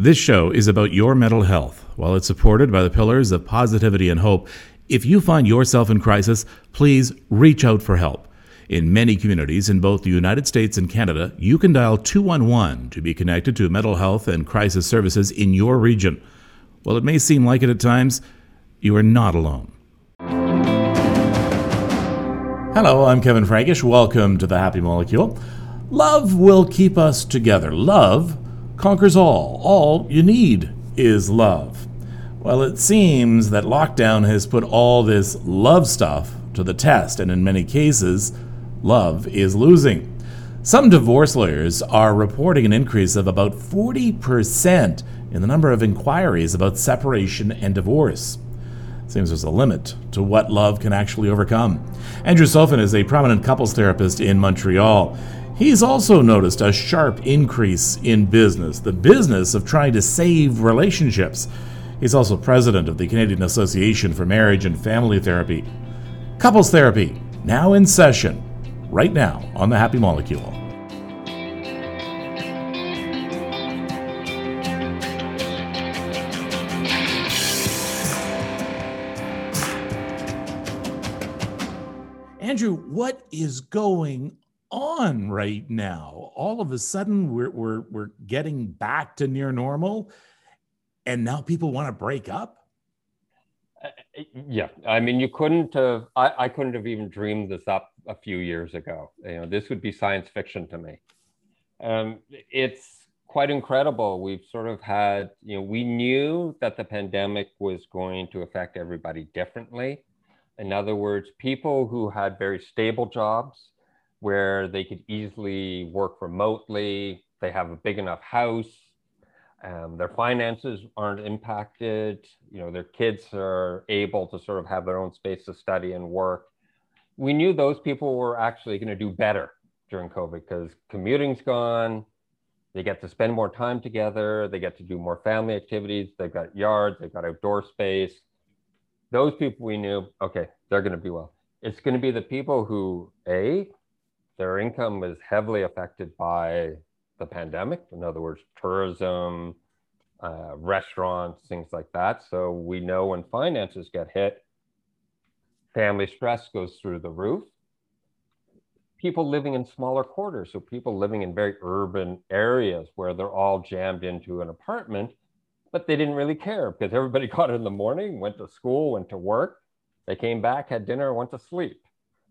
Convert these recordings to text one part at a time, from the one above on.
This show is about your mental health. While it's supported by the pillars of positivity and hope, if you find yourself in crisis, please reach out for help. In many communities in both the United States and Canada, you can dial 211 to be connected to mental health and crisis services in your region. While it may seem like it at times, you are not alone. Hello, I'm Kevin Frankish. Welcome to the Happy Molecule. Love will keep us together. Love conquers all. All you need is love. Well, it seems that lockdown has put all this love stuff to the test, and in many cases, love is losing. Some divorce lawyers are reporting an increase of about 40% in the number of inquiries about separation and divorce. Seems there's a limit to what love can actually overcome. Andrew Sofin is a prominent couples therapist in Montreal. He's also noticed a sharp increase in business, the business of trying to save relationships. He's also president of the Canadian Association for Marriage and Family Therapy. Couples Therapy, now in session, right now on the Happy Molecule. Andrew, what is going on right now? All of a sudden, we're we're we're getting back to near normal, and now people want to break up. Uh, yeah, I mean, you couldn't have. I, I couldn't have even dreamed this up a few years ago. You know, this would be science fiction to me. Um, it's quite incredible. We've sort of had, you know, we knew that the pandemic was going to affect everybody differently. In other words, people who had very stable jobs, where they could easily work remotely. They have a big enough house. Um, their finances aren't impacted. You know, their kids are able to sort of have their own space to study and work. We knew those people were actually going to do better during COVID because commuting's gone. They get to spend more time together. They get to do more family activities. They've got yards. They've got outdoor space. Those people we knew, okay, they're going to be well. It's going to be the people who, A, their income was heavily affected by the pandemic. In other words, tourism, uh, restaurants, things like that. So we know when finances get hit, family stress goes through the roof. People living in smaller quarters, so people living in very urban areas where they're all jammed into an apartment, but they didn't really care because everybody got in the morning, went to school, went to work, they came back, had dinner, went to sleep.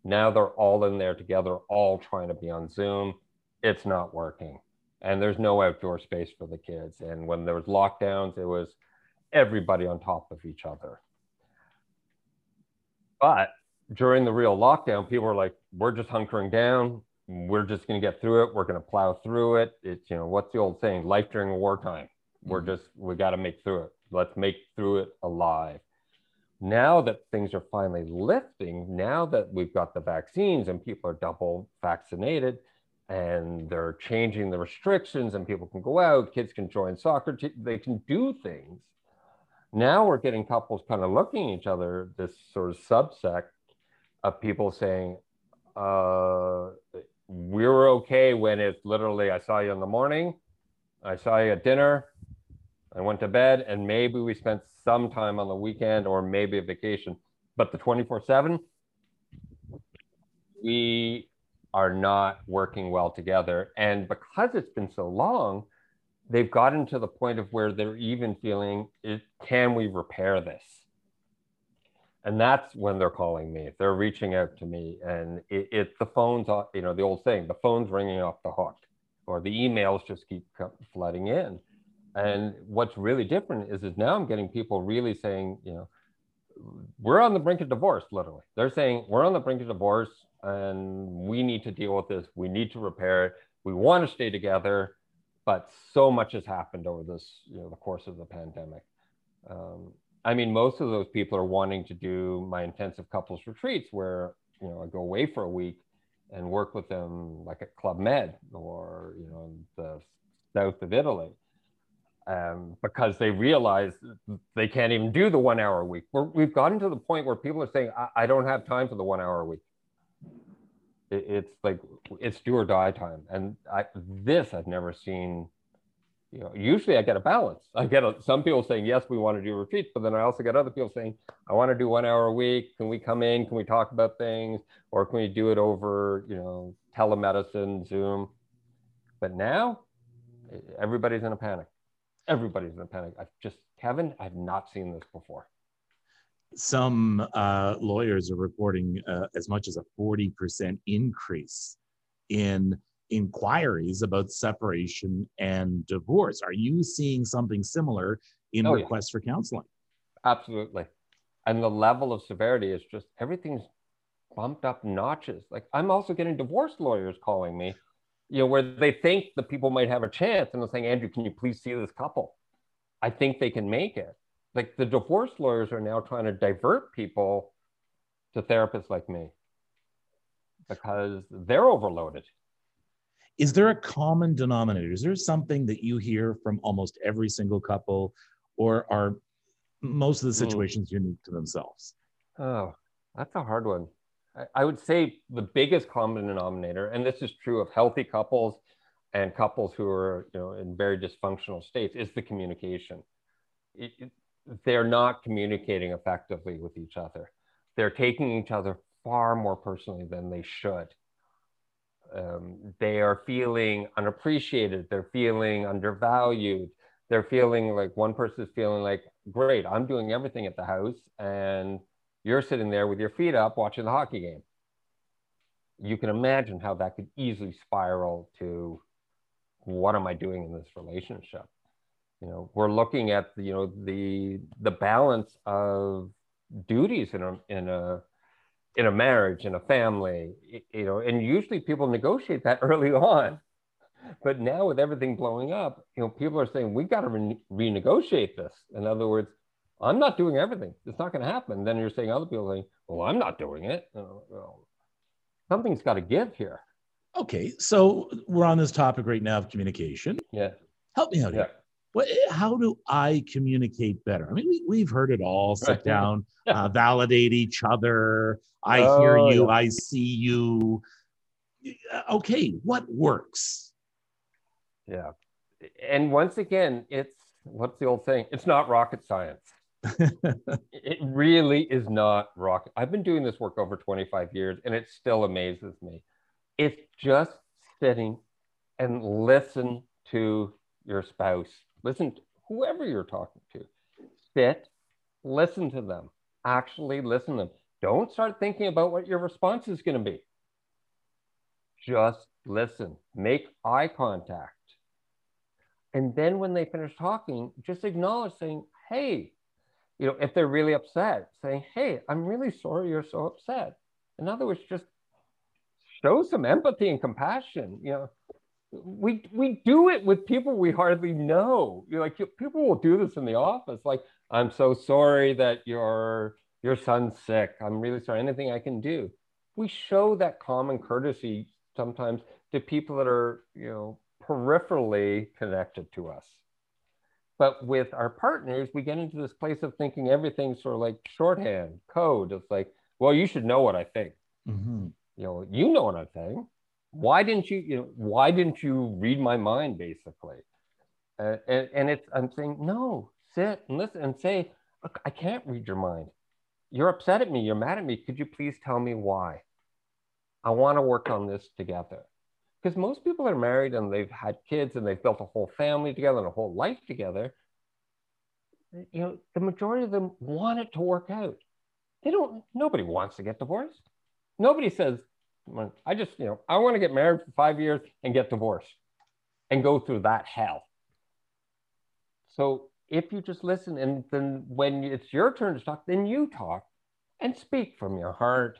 Now they're all in there together, all trying to be on Zoom. It's not working. And there's no outdoor space for the kids. And when there was lockdowns, it was everybody on top of each other. But during the real lockdown, people were like, we're just hunkering down. We're just going to get through it. We're going to plow through it. It's, you know, what's the old saying? Life during wartime. We're mm-hmm. just, we got to make through it. Let's make through it alive now that things are finally lifting, now that we've got the vaccines and people are double vaccinated and they're changing the restrictions and people can go out, kids can join soccer, they can do things. Now we're getting couples kind of looking at each other, this sort of subsect of people saying, uh, we're okay when it's literally, I saw you in the morning, I saw you at dinner, I went to bed, and maybe we spent some time on the weekend or maybe a vacation. But the 24 7, we are not working well together. And because it's been so long, they've gotten to the point of where they're even feeling, can we repair this? And that's when they're calling me. They're reaching out to me, and it, it the phone's, you know, the old saying, the phone's ringing off the hook, or the emails just keep flooding in. And what's really different is, is now I'm getting people really saying, you know, we're on the brink of divorce, literally. They're saying we're on the brink of divorce and we need to deal with this. We need to repair it. We want to stay together, but so much has happened over this, you know, the course of the pandemic. Um, I mean, most of those people are wanting to do my intensive couples retreats where, you know, I go away for a week and work with them like at Club Med or, you know, the south of Italy um, because they realize they can't even do the one hour a week. we have gotten to the point where people are saying, I, I, don't have time for the one hour a week. It, it's like, it's do or die time. And I, this I've never seen you know, usually I get a balance. I get a, some people saying, yes, we want to do retreats, but then I also get other people saying, I want to do one hour a week. Can we come in? Can we talk about things? Or can we do it over, you know, telemedicine, Zoom? But now everybody's in a panic. Everybody's in a panic. I've just, Kevin, I've not seen this before. Some uh, lawyers are reporting uh, as much as a 40% increase in inquiries about separation and divorce. Are you seeing something similar in oh, requests yeah. for counseling? Absolutely. And the level of severity is just everything's bumped up notches. Like I'm also getting divorce lawyers calling me, you know, where they think the people might have a chance and they're saying, Andrew, can you please see this couple? I think they can make it. Like the divorce lawyers are now trying to divert people to therapists like me because they're overloaded is there a common denominator? Is there something that you hear from almost every single couple, or are most of the hmm. situations mm. unique to themselves? Oh, that's a hard one. I, would say the biggest common denominator, and this is true of healthy couples and couples who are you know in very dysfunctional states, is the communication. It, it, they're not communicating effectively with each other. They're taking each other far more personally than they should um, they are feeling unappreciated they're feeling undervalued they're feeling like one person is feeling like great i'm doing everything at the house and you're sitting there with your feet up watching the hockey game you can imagine how that could easily spiral to what am i doing in this relationship you know we're looking at you know the the balance of duties in a in a in a marriage, in a family, you know, and usually people negotiate that early on. But now with everything blowing up, you know, people are saying, we've got to re- renegotiate this. In other words, I'm not doing everything. It's not going to happen. Then you're saying other people saying, well, I'm not doing it. well, something's got to give here. Okay. So we're on this topic right now of communication. Yeah. Help me out yeah. here. What, how do I communicate better? I mean, we, we've heard it all sit right. down, uh, validate each other. I oh, hear you, yeah. I see you. Okay, what works? Yeah. And once again, it's what's the old saying? It's not rocket science. it really is not rocket. I've been doing this work over 25 years and it still amazes me. It's just sitting and listen to your spouse Listen to whoever you're talking to. Sit, listen to them. Actually listen to them. Don't start thinking about what your response is going to be. Just listen. Make eye contact. And then when they finish talking, just acknowledge saying, hey, you know, if they're really upset, saying, hey, I'm really sorry you're so upset. In other words, just show some empathy and compassion. You know, we we do it with people we hardly know. You're like people will do this in the office. Like, I'm so sorry that your your son's sick. I'm really sorry. Anything I can do. We show that common courtesy sometimes to people that are you know peripherally connected to us. But with our partners, we get into this place of thinking everything's sort of like shorthand code. It's like, well, you should know what I think. Mm-hmm. You know, you know what I'm saying why didn't you, you know, why didn't you read my mind basically? Uh, and, and it's, I'm saying, no, sit and listen and say, look, I can't read your mind. You're upset at me. You're mad at me. Could you please tell me why? I want to work on this together. Because most people are married and they've had kids and they've built a whole family together and a whole life together. You know, the majority of them want it to work out. They don't, nobody wants to get divorced. Nobody says, I just, you know, I want to get married for five years and get divorced and go through that hell. So if you just listen and then when it's your turn to talk, then you talk and speak from your heart,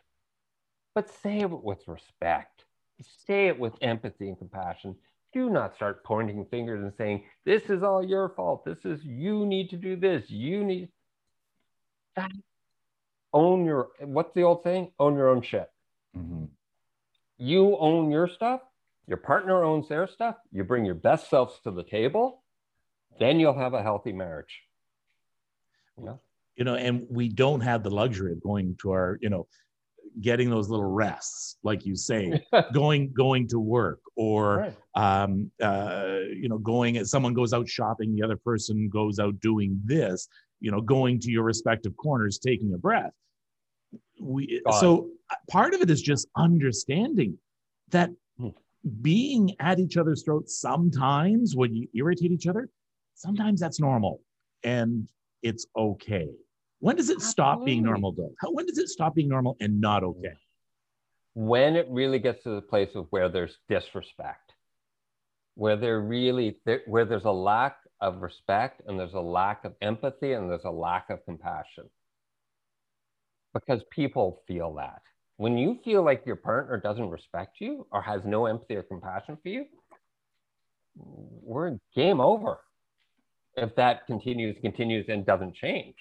but say it with respect. Say it with empathy and compassion. Do not start pointing fingers and saying, this is all your fault. This is, you need to do this. You need that. Own your, what's the old saying? Own your own shit. Mm-hmm you own your stuff, your partner owns their stuff, you bring your best selves to the table, then you'll have a healthy marriage. You know? You know, and we don't have the luxury of going to our, you know, getting those little rests, like you say, going going to work, or Right. um, uh, you know, going as someone goes out shopping, the other person goes out doing this. You know, going to your respective corners, taking a breath. We so part of it is just understanding that Hmm. being at each other's throats sometimes when you irritate each other, sometimes that's normal and it's okay. When does it stop being normal though? How, when does it stop being normal and not okay? when it really gets to the place of where there's disrespect, where there really where there's a lack of respect and there's a lack of empathy and there's a lack of compassion. Because people feel that. When you feel like your partner doesn't respect you or has no empathy or compassion for you, we're game over. If that continues, continues, and doesn't change.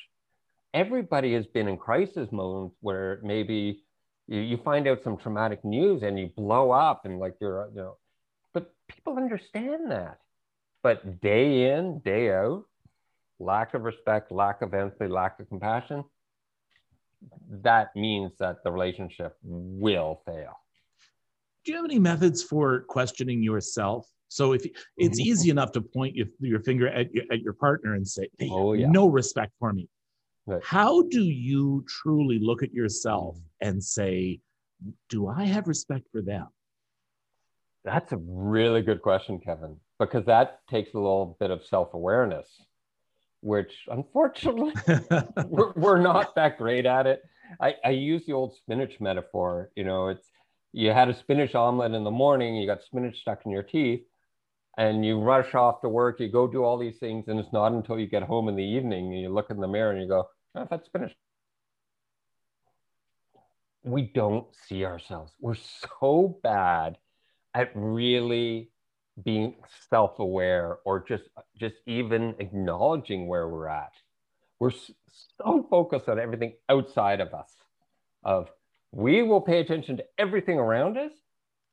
Everybody has been in crisis modes where maybe you, you find out some traumatic news and you blow up and like you're you know but people understand that but day in day out lack of respect lack of empathy lack of compassion that means that the relationship will fail Do you have any methods for questioning yourself? So if it's Mhm. easy enough to point your, your finger at your, at your partner and say, they Oh, yeah. no respect for me. Right. How do you truly look at yourself mm. and say, do I have respect for them? that's a really good question kevin because that takes a little bit of self-awareness which unfortunately we're, we're not that great at it. I, I use the old spinach metaphor. You know, it's you had a spinach omelet in the morning, you got spinach stuck in your teeth, and you rush off to work, you go do all these things, and it's not until you get home in the evening and you look in the mirror and you go, had spinach. We don't see ourselves. We're so bad at really being self-aware or just just even acknowledging where we're at we're so focused on everything outside of us of we will pay attention to everything around us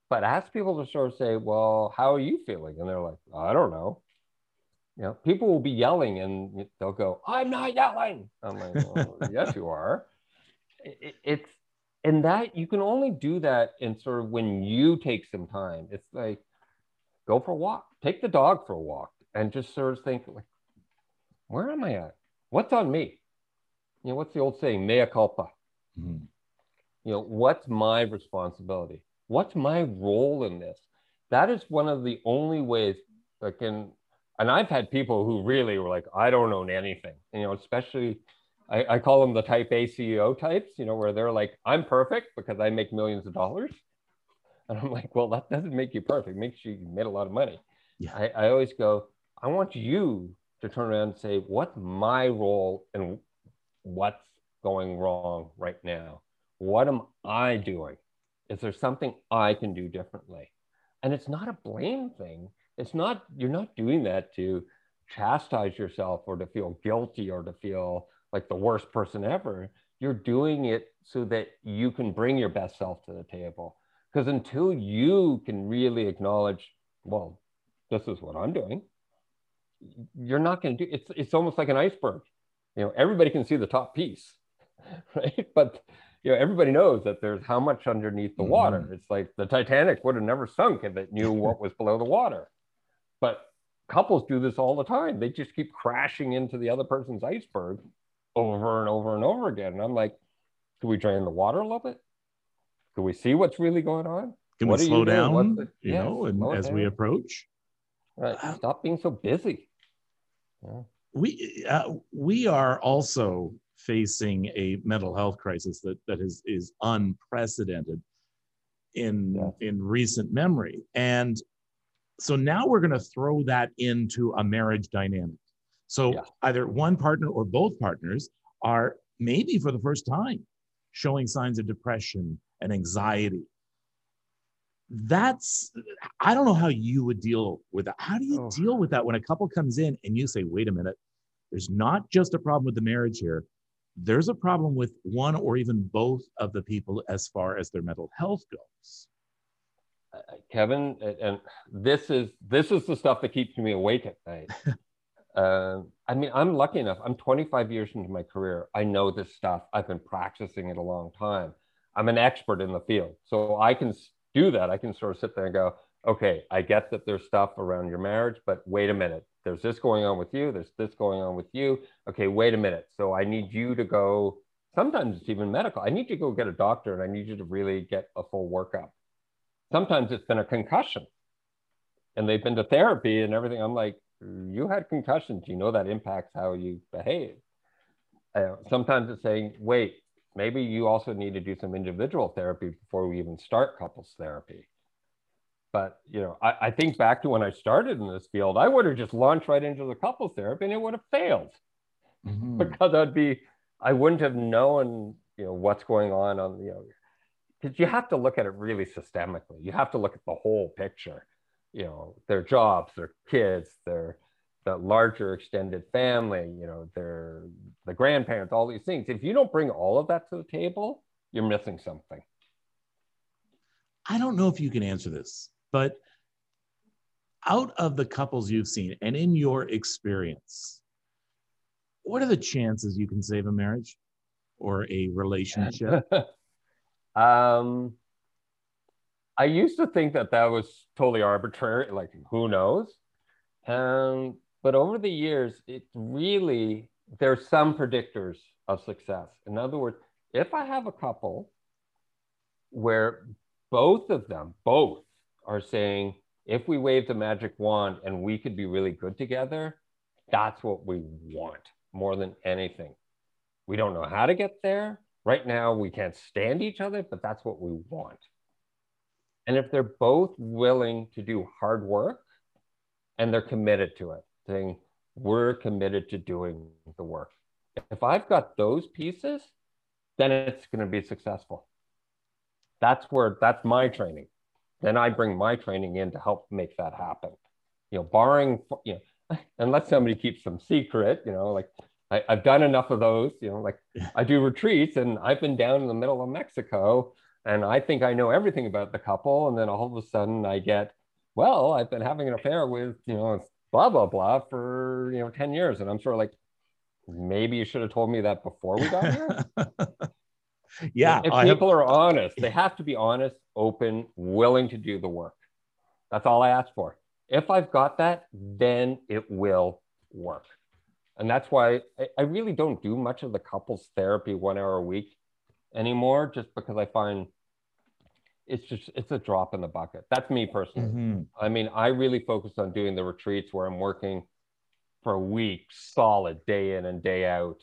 but ask people to sort of say well how are you feeling and they're like i don't know you know people will be yelling and they'll go i'm not yelling. I'm like well, yes you are. It- it- it's and that you can only do that in sort of when you take some time. It's like go for a walk. Take the dog for a walk and just sort of think like where am i at? What's on me? You know what's the old saying mea culpa. Mhm. you know what's my responsibility? What's my role in this? That is one of the only ways that can and i've had people who really were like i don't own anything you know especially I, I call them the type a ceo types you know where they're like i'm perfect because i make millions of dollars and i'm like well that doesn't make you perfect it makes you made a lot of money Yeah. I, I always go i want you to turn around and say what's my role and what's going wrong right now what am I doing? Is there something I can do differently? And it's not a blame thing. It's not, you're not doing that to chastise yourself or to feel guilty or to feel like the worst person ever. You're doing it so that you can bring your best self to the table. Because until you can really acknowledge, well, this is what I'm doing, you're not going to do it's it's almost like an iceberg. You know, everybody can see the top piece, right? But you know, everybody knows that there's how much underneath the water. Mhm. It's like the Titanic would have never sunk if it knew what was below the water. But couples do this all the time. They just keep crashing into the other person's iceberg over and over and over again. And I'm like, do we drain the water a little bit? Do we see what's really going on? Can What we slow down, the- you Yes, know, and as we approach? Right. Wow. Stop being so busy. Yeah. we uh, we are also facing a mental health crisis that that is is unprecedented in Yeah. in recent memory and so now we're going to throw that into a marriage dynamic. So Yeah. either one partner or both partners are maybe for the first time showing signs of depression and anxiety. That's i don't know how you would deal with that. How do you Oh. deal with that when a couple comes in and you say wait a minute. There's not just a problem with the marriage here. There's a problem with one or even both of the people as far as their mental health goes Kevin, and- this is this is the stuff that keeps me awake at night. Um, I mean, I'm lucky enough. I'm 25 years into my career. I know this stuff. I've been practicing it a long time. I'm an expert in the field. So I can do that. I can sort of sit there and go, okay, I get that there's stuff around your marriage, but wait a minute. There's this going on with you. There's this going on with you. Okay, wait a minute. So I need you to go. Sometimes it's even medical. I need you to go get a doctor and I need you to really get a full workup. Sometimes it's been a concussion and they've been to therapy and everything. I'm like, you had concussions. You know that impacts how you behave. Uh, sometimes it's saying, wait, maybe you also need to do some individual therapy before we even start couples therapy. But you know, I, I think back to when I started in this field, I would have just launched right into the couples therapy and it would have failed mm-hmm. because I'd be, I wouldn't have known, you know, what's going on on, you know, because you have to look at it really systemically. You have to look at the whole picture. You know their jobs their kids their the larger extended family you know their the grandparents all these things. If you don't bring all of that to the table you're missing something. I don't know if you can answer this but out of the couples you've seen and in your experience what are the chances you can save a marriage or a relationship um I used to think that that was totally arbitrary, like who knows? Um, but over the years, it really, there's some predictors of success. In other words, if I have a couple where both of them, both are saying, if we wave the magic wand and we could be really good together, that's what we want more than anything. We don't know how to get there. Right now, we can't stand each other, but that's what we want. And if they're both willing to do hard work and they're committed to it, saying, we're committed to doing the work. If I've got those pieces, then it's going to be successful. That's where that's my training. Then I bring my training in to help make that happen. You know, barring, you know, unless somebody keeps some secret, you know, like I, have done enough of those, you know, like I do retreats and I've been down in the middle of Mexico and I think I know everything about the couple. And then all of a sudden I get, well, I've been having an affair with, you know, blah, blah, blah for, you know, 10 years. And I'm sort of like, maybe you should have told me that before we got here. yeah. If people have... are honest, they have to be honest, open, willing to do the work. That's all I ask for. If I've got that, then it will work. And that's why I, I really don't do much of the couples therapy one hour a week anymore just because I find it's just it's a drop in the bucket. That's me personally. Mm-hmm. I mean, I really focus on doing the retreats where I'm working for a week solid day in and day out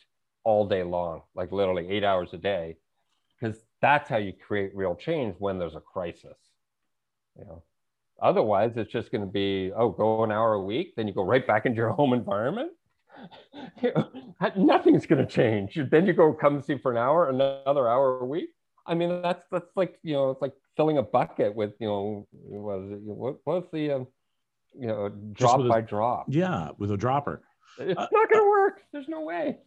all day long, like literally 8 hours a day because that's how you create real change when there's a crisis. You know. Otherwise, it's just going to be, oh, go an hour a week, then you go right back into your home environment you know, nothing's going to change. Then you go come see for an hour, another hour a week. I mean, that's that's like you know, it's like filling a bucket with you know, what is it? What, what's the um, you know, drop by a, drop? Yeah, with a dropper. It's uh, not going to work. There's no way.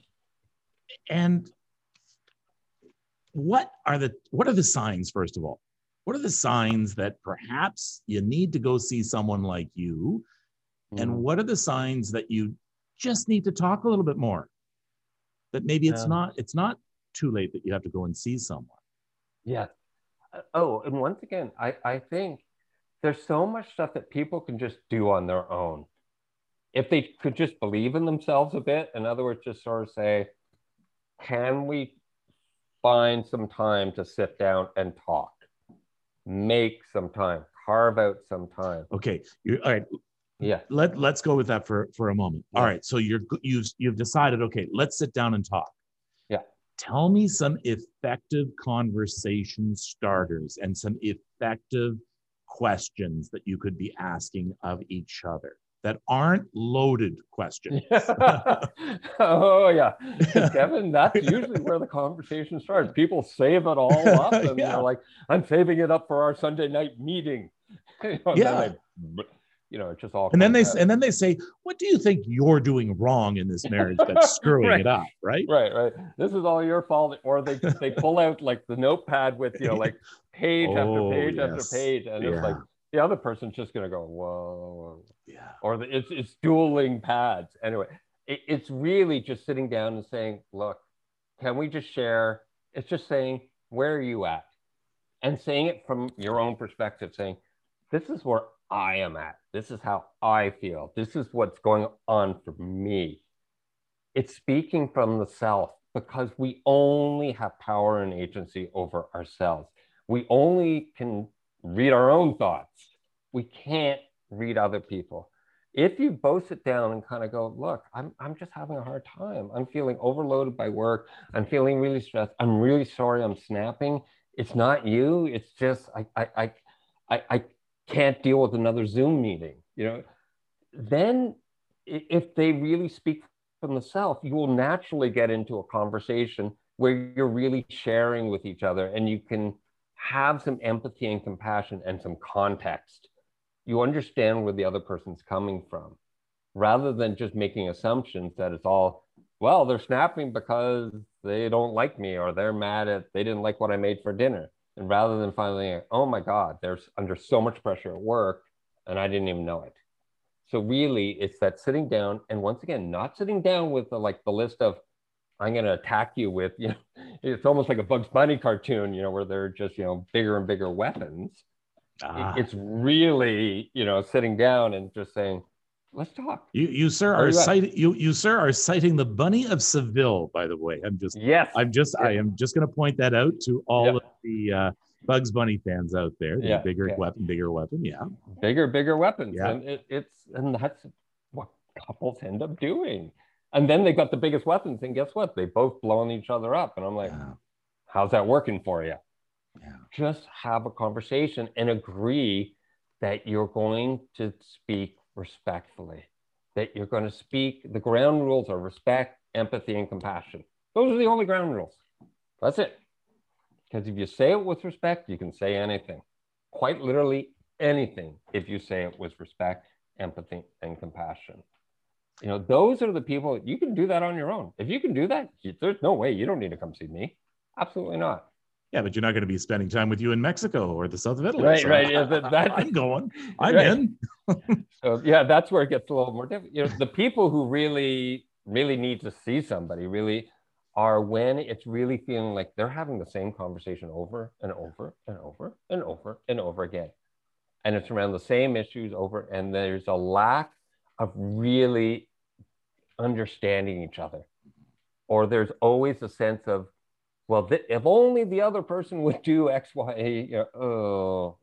And what are the what are the signs? First of all, what are the signs that perhaps you need to go see someone like you? And mm. what are the signs that you just need to talk a little bit more. That maybe it's not it's not too late that you have to go and see someone. Yeah. Uh, oh, and once again, I, I think there's so much stuff that people can just do on their own. If they could just believe in themselves a bit, in other words, just sort of say, can we find some time to sit down and talk? Make some time, carve out some time. Okay. You're, all right yeah let let's go with that for for a moment yeah. all right so you're you've you've decided okay let's sit down and talk yeah tell me some effective conversation starters and some effective questions that you could be asking of each other that aren't loaded questions. oh yeah, Kevin, that's usually where the conversation starts. People save it all up, and yeah. they're like, "I'm saving it up for our Sunday night meeting." you know, yeah you know, it's just all. And then they and then they say, "What do you think you're doing wrong in this marriage that's screwing right. it up?" Right? Right. Right. This is all your fault. Or they they pull out like the notepad with you know like page oh, after page yes. after page, and yeah. it's like the other person's just gonna go, "Whoa." Yeah. Or the, it's it's dueling pads. Anyway, it, it's really just sitting down and saying, "Look, can we just share?" It's just saying, "Where are you at?" and saying it from your own perspective, saying, This is where I am at. This is how I feel. This is what's going on for me. It's speaking from the self because we only have power and agency over ourselves. We only can read our own thoughts. We can't read other people. If you both sit down and kind of go, look, I'm, I'm just having a hard time. I'm feeling overloaded by work. I'm feeling really stressed. I'm really sorry I'm snapping. It's not you. It's just I I I I, I can't deal with another Zoom meeting. You know, then if they really speak from the self, you will naturally get into a conversation where you're really sharing with each other and you can have some empathy and compassion and some context. You understand where the other person's coming from rather than just making assumptions that it's all, well, they're snapping because they don't like me or they're mad at, they didn't like what I made for dinner. And rather than finally, oh my God, there's under so much pressure at work and I didn't even know it. So really, it's that sitting down, and once again, not sitting down with the, like the list of I'm going to attack you with, you know, it's almost like a Bugs Bunny cartoon, you know, where they're just, you know, bigger and bigger weapons. Ah. It's really, you know, sitting down and just saying, let's talk. You, you sir, are, are citing you, you, sir, are citing the Bunny of Seville. By the way, I'm just, yes, I'm just, yes. I am just going to point that out to all yep. of the uh, Bugs Bunny fans out there. The yeah, bigger yeah. weapon, bigger weapon. Yeah. Bigger, bigger weapons. Yeah. And it, it's, and that's what couples end up doing. And then they got the biggest weapons. And guess what? They both blowing each other up. And I'm like, yeah. how's that working for you? Yeah. Just have a conversation and agree that you're going to speak respectfully, that you're going to speak. The ground rules are respect, empathy, and compassion. Those are the only ground rules. That's it. Because if you say it with respect, you can say anything, quite literally anything, if you say it with respect, empathy, and compassion. You know, those are the people you can do that on your own. If you can do that, there's no way you don't need to come see me. Absolutely not. Yeah, but you're not going to be spending time with you in Mexico or the south of Italy. Right, so right. Yeah, that, I'm going. I'm right. in. so yeah, that's where it gets a little more difficult. You know, the people who really, really need to see somebody really are when it's really feeling like they're having the same conversation over and over and over and over and over again. And it's around the same issues over, and there's a lack of really understanding each other. Or there's always a sense of, well, th- if only the other person would do X, Y, know, oh,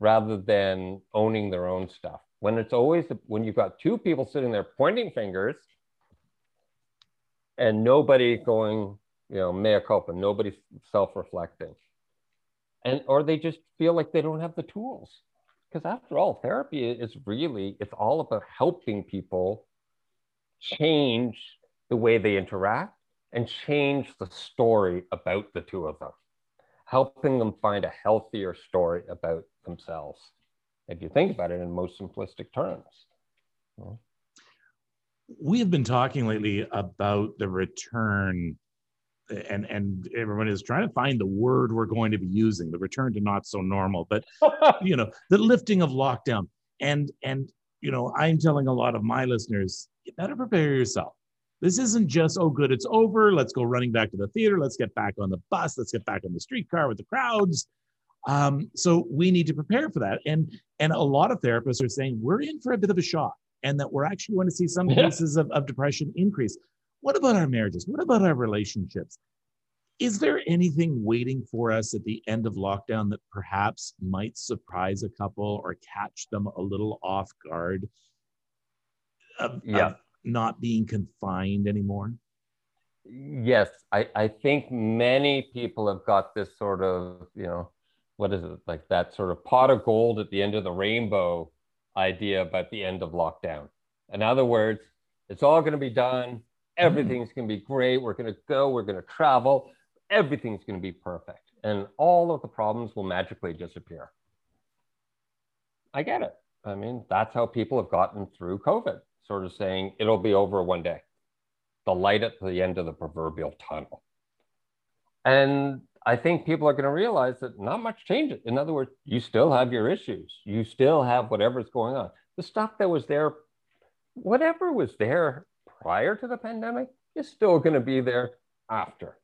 rather than owning their own stuff. When it's always, when you've got two people sitting there pointing fingers, and nobody going, you know, mea culpa, nobody self-reflecting. And or they just feel like they don't have the tools. Because after all, therapy is really, it's all about helping people change the way they interact and change the story about the two of them, helping them find a healthier story about themselves. If you think about it in most simplistic terms we have been talking lately about the return and and everyone is trying to find the word we're going to be using the return to not so normal but you know the lifting of lockdown and and you know i'm telling a lot of my listeners you better prepare yourself this isn't just oh good it's over let's go running back to the theater let's get back on the bus let's get back on the streetcar with the crowds um, so we need to prepare for that and and a lot of therapists are saying we're in for a bit of a shock and that we're actually going to see some yeah. cases of, of depression increase. What about our marriages? What about our relationships? Is there anything waiting for us at the end of lockdown that perhaps might surprise a couple or catch them a little off guard of, yeah. Of not being confined anymore? Yes, I, I think many people have got this sort of, you know, what is it, like that sort of pot of gold at the end of the rainbow idea about the end of lockdown. In other words, it's all going to be done. Mm. Everything's going to be great. We're going to go. We're going to travel. Everything's going to be perfect. And all of the problems will magically disappear. I get it. I mean, that's how people have gotten through COVID, sort of saying it'll be over one day, the light at the end of the proverbial tunnel. And I think people are going to realize that not much changes. In other words, you still have your issues. You still have whatever's going on. The stuff that was there, whatever was there prior to the pandemic, is still going to be there after.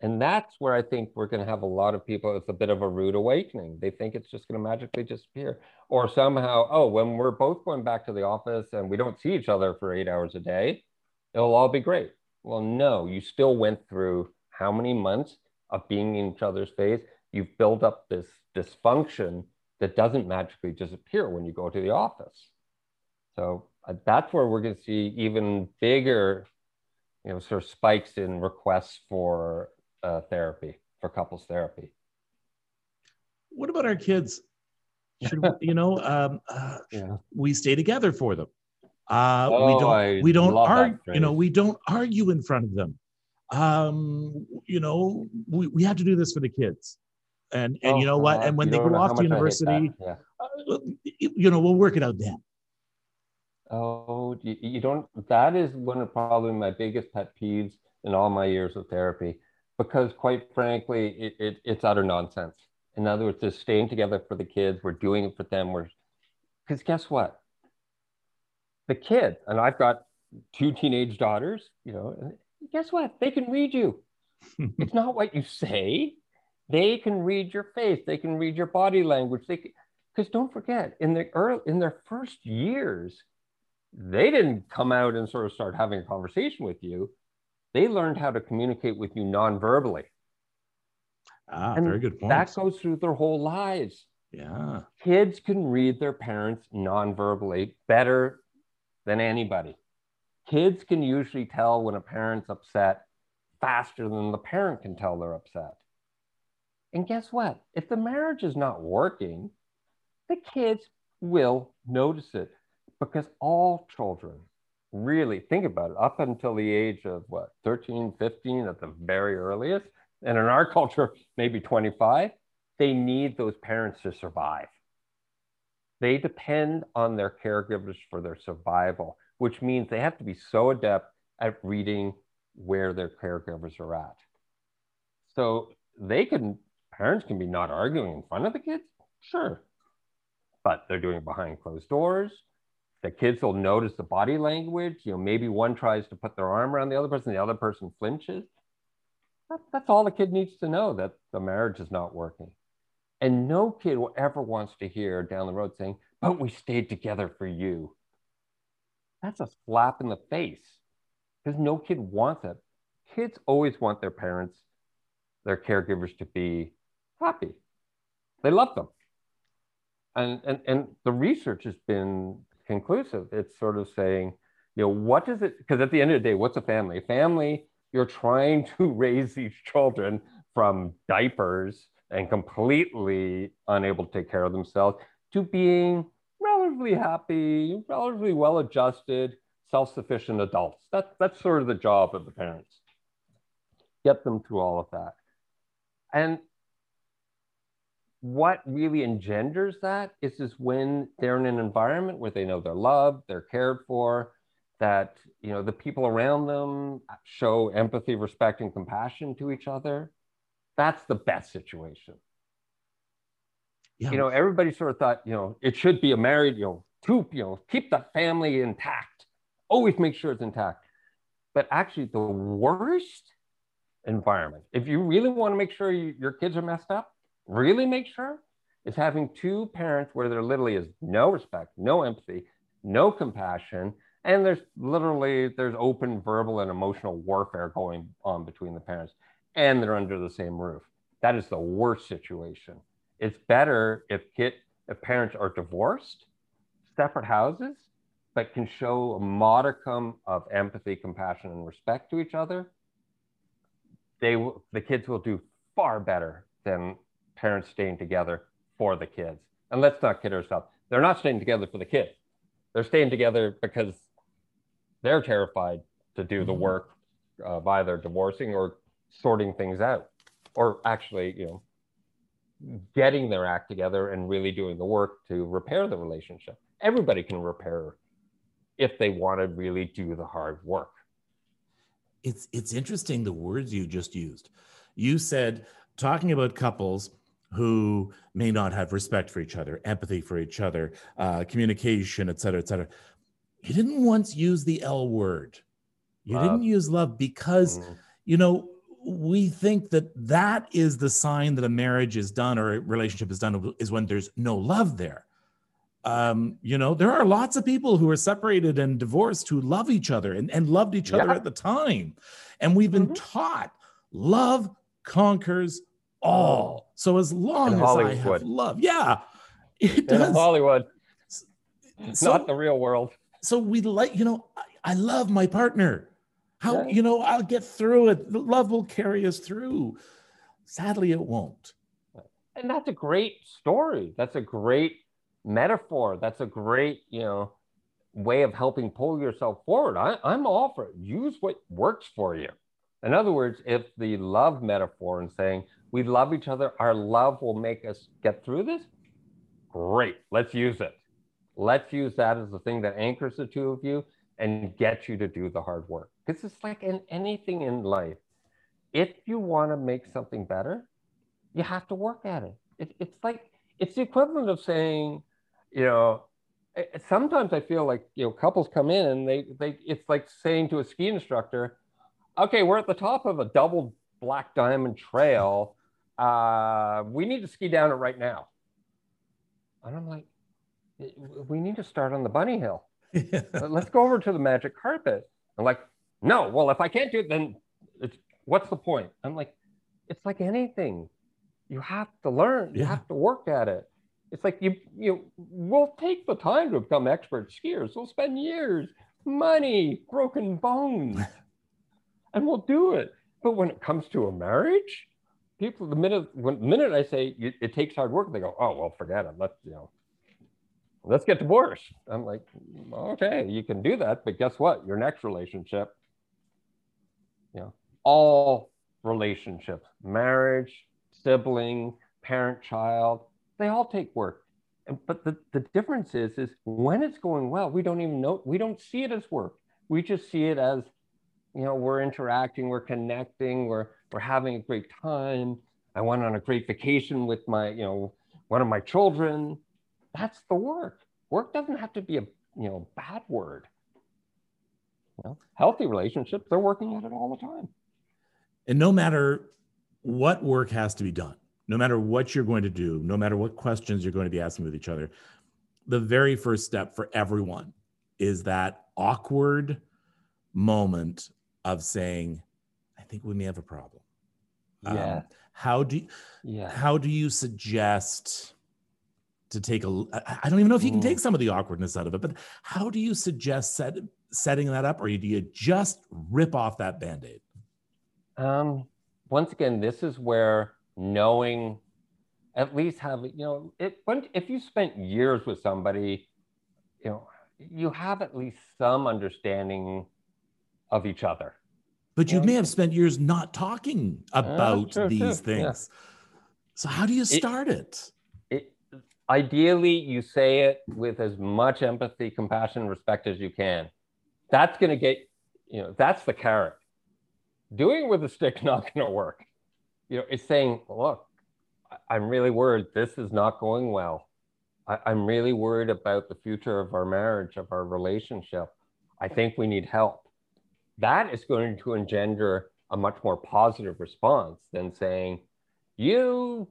And that's where I think we're going to have a lot of people. It's a bit of a rude awakening. They think it's just going to magically disappear. Or somehow, oh, when we're both going back to the office and we don't see each other for eight hours a day, it'll all be great. Well, no, you still went through how many months of being in each other's face? You've built up this dysfunction that doesn't magically disappear when you go to the office. So uh, that's where we're going to see even bigger, you know, sort of spikes in requests for uh, therapy, for couples therapy. What about our kids? Should we, you know, um, uh, yeah. we stay together for them. Uh, oh, we don't. I we don't argue. You know, we don't argue in front of them. Um, you know, we, we have to do this for the kids. And and oh, you know what? And when they go off to university, yeah. uh, you know, we'll work it out then. Oh, you, you don't. That is one of probably my biggest pet peeves in all my years of therapy, because quite frankly, it, it, it's utter nonsense. In other words, just staying together for the kids. We're doing it for them. We're because guess what? The kid, and I've got two teenage daughters. You know, and guess what? They can read you. it's not what you say. They can read your face. They can read your body language. They because don't forget in the early in their first years they didn't come out and sort of start having a conversation with you. They learned how to communicate with you non-verbally. Ah, and very good point. That goes through their whole lives. Yeah. Kids can read their parents non-verbally better than anybody. Kids can usually tell when a parent's upset faster than the parent can tell they're upset. And guess what? If the marriage is not working, the kids will notice it because all children really think about it up until the age of what 13 15 at the very earliest and in our culture maybe 25 they need those parents to survive. They depend on their caregivers for their survival which means they have to be so adept at reading where their caregivers are at. So they can parents can be not arguing in front of the kids sure but they're doing behind closed doors the kids will notice the body language. You know, maybe one tries to put their arm around the other person, the other person flinches. That, that's all the kid needs to know that the marriage is not working. And no kid will ever wants to hear down the road saying, but we stayed together for you. That's a slap in the face because no kid wants it. Kids always want their parents, their caregivers to be happy. They love them. And, and, and the research has been conclusive. It's sort of saying, you know, what does it, because at the end of the day, what's a family? A family, you're trying to raise these children from diapers and completely unable to take care of themselves to being relatively happy, relatively well adjusted, self sufficient adults. That, that's sort of the job of the parents. Get them through all of that. And what really engenders that is is when they're in an environment where they know they're loved, they're cared for, that you know the people around them show empathy, respect, and compassion to each other. That's the best situation. Yeah. You know, everybody sort of thought, you know, it should be a married, you know, two, you know, keep the family intact. Always make sure it's intact. But actually, the worst environment, if you really want to make sure you, your kids are messed up, really make sure is having two parents where there literally is no respect, no empathy, no compassion, and there's literally there's open verbal and emotional warfare going on between the parents, and they're under the same roof. That is the worst situation. It's better if kid if parents are divorced, separate houses, but can show a modicum of empathy, compassion, and respect to each other. They the kids will do far better than parents staying together for the kids. And let's not kid ourselves. They're not staying together for the kids. They're staying together because they're terrified to do the mm-hmm. work of either divorcing or sorting things out, or actually, you know, getting their act together and really doing the work to repair the relationship. Everybody can repair if they want to really do the hard work. It's it's interesting the words you just used. You said talking about couples who may not have respect for each other, empathy for each other, uh, communication, et cetera, et cetera. You didn't once use the L word. You didn't use love because, mm. you know, we think that that is the sign that a marriage is done or a relationship is done is when there's no love there. Um, you know, there are lots of people who are separated and divorced who love each other and, and loved each other at the time. And we've been mm-hmm. taught love conquers all. So as long as I have love, yeah, it does. Hollywood, so, not the real world. So we like, you know, I, I love my partner. How, yeah. you know, I'll get through it. Love will carry us through. Sadly, it won't. And that's a great story. That's a great metaphor. That's a great, you know, way of helping pull yourself forward. I, I'm all for it. Use what works for you. In other words, if the love metaphor and saying we love each other, our love will make us get through this, great. Let's use it. Let's use that as the thing that anchors the two of you and get you to do the hard work. Because it's like in anything in life, if you want to make something better, you have to work at it. it. It's like, it's the equivalent of saying, you know, sometimes I feel like, you know, couples come in and they, they, it's like saying to a ski instructor, okay, we're at the top of a double black diamond trail. Uh, we need to ski down it right now. And I'm like, we need to start on the bunny hill. Let's go over to the magic carpet. I'm like, no, well, if I can't do it, then it's what's the point? I'm like, it's like anything. You have to learn, you have to work at it. It's like you you we'll take the time to become expert skiers. We'll spend years, money, broken bones, and we'll do it. But when it comes to a marriage, people the minute when the minute I say it, it takes hard work, they go, oh well, forget it. Let's you know let's get divorced. I'm like, okay, you can do that, but guess what? Your next relationship, you know, all relationships, marriage, sibling, parent, child, they all take work. But the, the difference is, is when it's going well, we don't even know, we don't see it as work. We just see it as, you know, we're interacting, we're connecting, we're, we're having a great time. I went on a great vacation with my, you know, one of my children that's the work. Work doesn't have to be a you know bad word. You know, healthy relationships, they're working at it all the time. And no matter what work has to be done, no matter what you're going to do, no matter what questions you're going to be asking with each other, the very first step for everyone is that awkward moment of saying, think we may have a problem. Yeah. Um, how do you, yeah. how do you suggest to take a i don't even know if you can take some of the awkwardness out of it but how do you suggest set, setting that up or do you just rip off that band-aid um, once again this is where knowing at least have you know it, when, if you spent years with somebody you know you have at least some understanding of each other but you may have spent years not talking about uh, these things. Yeah. so how do you start it, it? ideally you say it with as much empathy compassion respect as you can. That's going to get you know that's the carrot. Doing it with a stick not going to work. You know it's saying look i'm really worried. This is not going well. I, i'm really worried about the future of our marriage of our relationship. I think we need help that is going to engender a much more positive response than saying you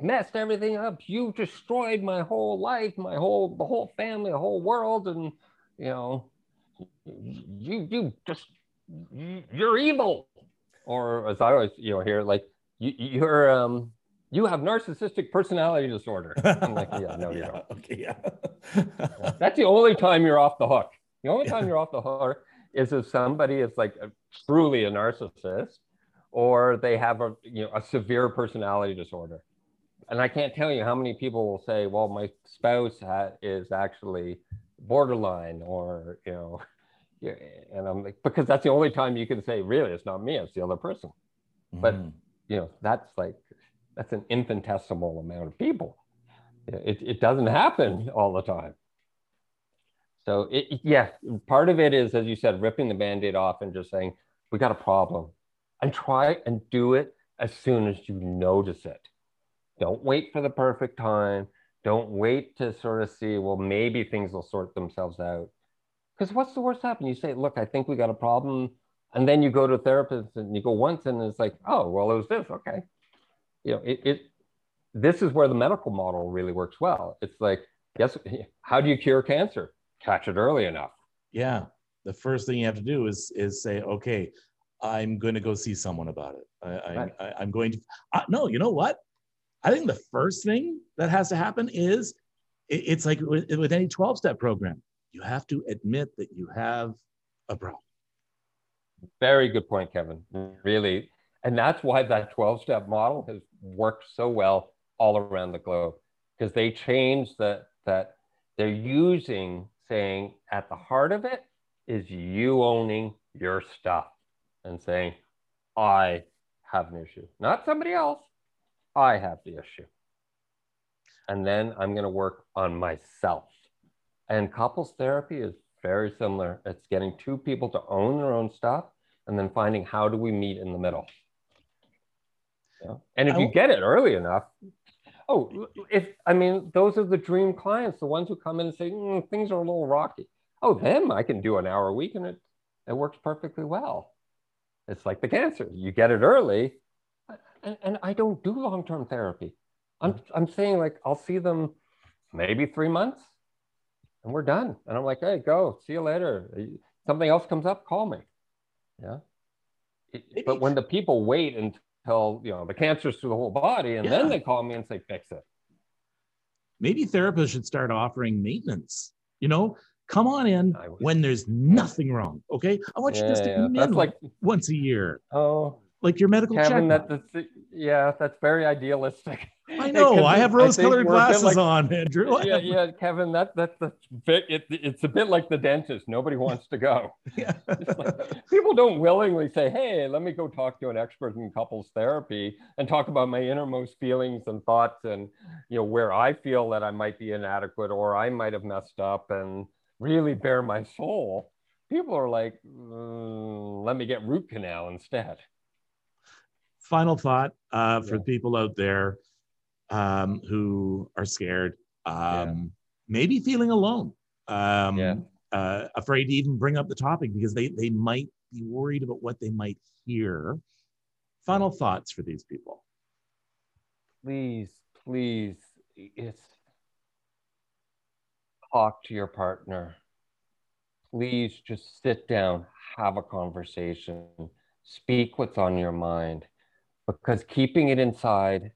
messed everything up. You destroyed my whole life, my whole the whole family, the whole world, and you know, you you just you're evil. Or as I always you know hear, like you, you're um you have narcissistic personality disorder. I'm like, yeah, no, you yeah, don't. Okay, yeah. That's the only time you're off the hook. The only time you're off the hook is if somebody is like a, truly a narcissist or they have a you know a severe personality disorder and I can't tell you how many people will say, "Well, my spouse ha- is actually borderline," or you know, and I'm like, because that's the only time you can say, "Really, it's not me; it's the other person." Mm-hmm. But you know, that's like that's an infinitesimal amount of people. It it doesn't happen all the time. So it, yeah, part of it is, as you said, ripping the band-aid off and just saying, "We got a problem," and try and do it as soon as you notice it don't wait for the perfect time. Don't wait to sort of see, well, maybe things will sort themselves out. Because what's the worst happen? You say, look, I think we got a problem. And then you go to a therapist and you go once and it's like, oh, well, it was this. Okay. You know, it, it this is where the medical model really works well. It's like, yes, how do you cure cancer? Catch it early enough. Yeah. The first thing you have to do is is say, okay, I'm going to go see someone about it. I, right. I, am going to. Uh, no, you know what? I think the first thing that has to happen is it, it's like with, with any 12 step program, you have to admit that you have a problem. Very good point, Kevin. Really. And that's why that 12 step model has worked so well all around the globe because they changed that, that they're using saying at the heart of it is you owning your stuff and saying, I have an issue, not somebody else. I have the issue. And then I'm going to work on myself. And couples therapy is very similar. It's getting two people to own their own stuff and then finding how do we meet in the middle. Yeah. And if you get it early enough, oh, if I mean, those are the dream clients, the ones who come in and say mm, things are a little rocky. Oh, them I can do an hour a week and it it works perfectly well. It's like the cancer. You get it early, and, and I don't do long term therapy. I'm mm-hmm. I'm saying like I'll see them maybe three months, and we're done. And I'm like, hey, go, see you later. Something else comes up, call me. Yeah. It, but when the people wait until you know the cancer's through the whole body, and yeah. then they call me and say, fix it. Maybe therapists should start offering maintenance. You know, come on in when there's nothing wrong. Okay, I want you yeah, just to come in like once a year. Oh, like your medical Kevin, that, that's, yeah, that's very idealistic. I know. I have rose-colored glasses like, on, Andrew. yeah, yeah, Kevin. That that's the bit. It, it's a bit like the dentist. Nobody wants to go. yeah. Like, people don't willingly say, "Hey, let me go talk to an expert in couples therapy and talk about my innermost feelings and thoughts, and you know where I feel that I might be inadequate or I might have messed up, and really bare my soul." People are like, mm, "Let me get root canal instead." Final thought uh, for yeah. people out there um, who are scared, um, yeah. maybe feeling alone, um, yeah. uh, afraid to even bring up the topic because they, they might be worried about what they might hear. Final thoughts for these people. Please, please, it's talk to your partner. Please just sit down, have a conversation, speak what's on your mind because keeping it inside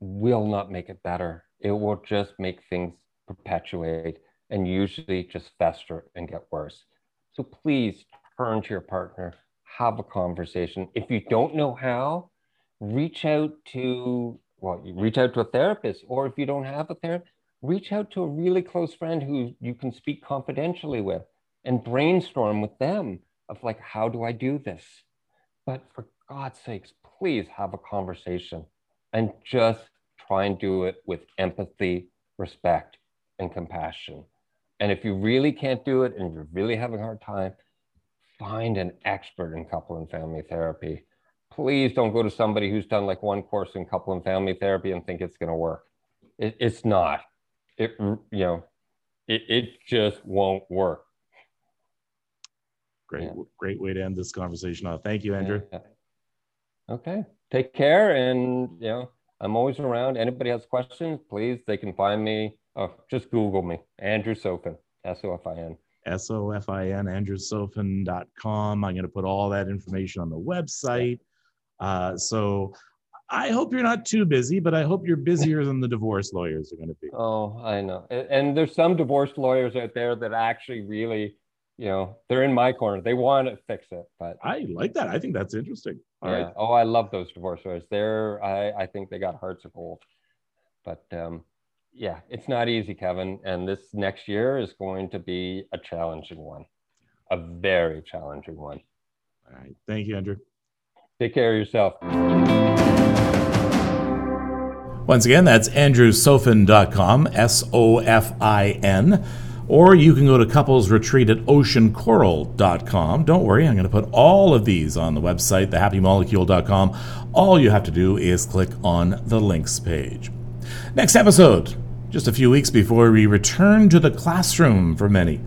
will not make it better. It will just make things perpetuate and usually just fester and get worse. So please turn to your partner, have a conversation. If you don't know how, reach out to well, you reach out to a therapist, or if you don't have a therapist, reach out to a really close friend who you can speak confidentially with and brainstorm with them of like, how do I do this? But for God's sakes, please have a conversation and just try and do it with empathy, respect, and compassion. And if you really can't do it and you're really having a hard time, find an expert in couple and family therapy. Please don't go to somebody who's done like one course in couple and family therapy and think it's going to work. It, it's not. It you know, it, it just won't work. Great, yeah. great way to end this conversation. Uh, thank you, Andrew. Yeah. Okay. Take care. And, you know, I'm always around. Anybody has questions, please, they can find me. Oh, just Google me, Andrew Sofin, S O F I N. S O F I N, andrewsofin.com. I'm going to put all that information on the website. Uh, so I hope you're not too busy, but I hope you're busier than the divorce lawyers are going to be. Oh, I know. And there's some divorce lawyers out there that actually really you know, they're in my corner. They want to fix it, but I like that. I think that's interesting. All yeah. Right. Oh, I love those divorce lawyers. They're, I, I think they got hearts of gold. But um, yeah, it's not easy, Kevin. And this next year is going to be a challenging one, a very challenging one. All right. Thank you, Andrew. Take care of yourself. Once again, that's andrewsofin.com, S O F I N. Or you can go to couplesretreat at oceancoral.com. Don't worry, I'm going to put all of these on the website, thehappymolecule.com. All you have to do is click on the links page. Next episode, just a few weeks before we return to the classroom for many.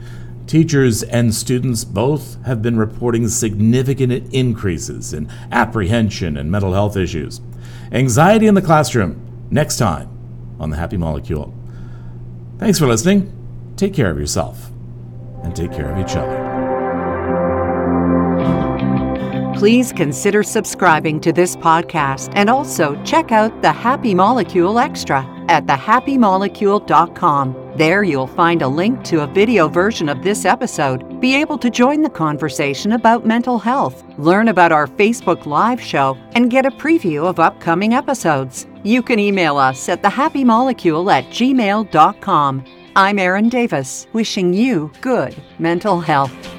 Teachers and students both have been reporting significant increases in apprehension and mental health issues. Anxiety in the classroom, next time on The Happy Molecule. Thanks for listening. Take care of yourself and take care of each other. Please consider subscribing to this podcast and also check out the Happy Molecule Extra at thehappymolecule.com. There you'll find a link to a video version of this episode, be able to join the conversation about mental health, learn about our Facebook Live show, and get a preview of upcoming episodes. You can email us at thehappymolecule at gmail.com. I'm Erin Davis, wishing you good mental health.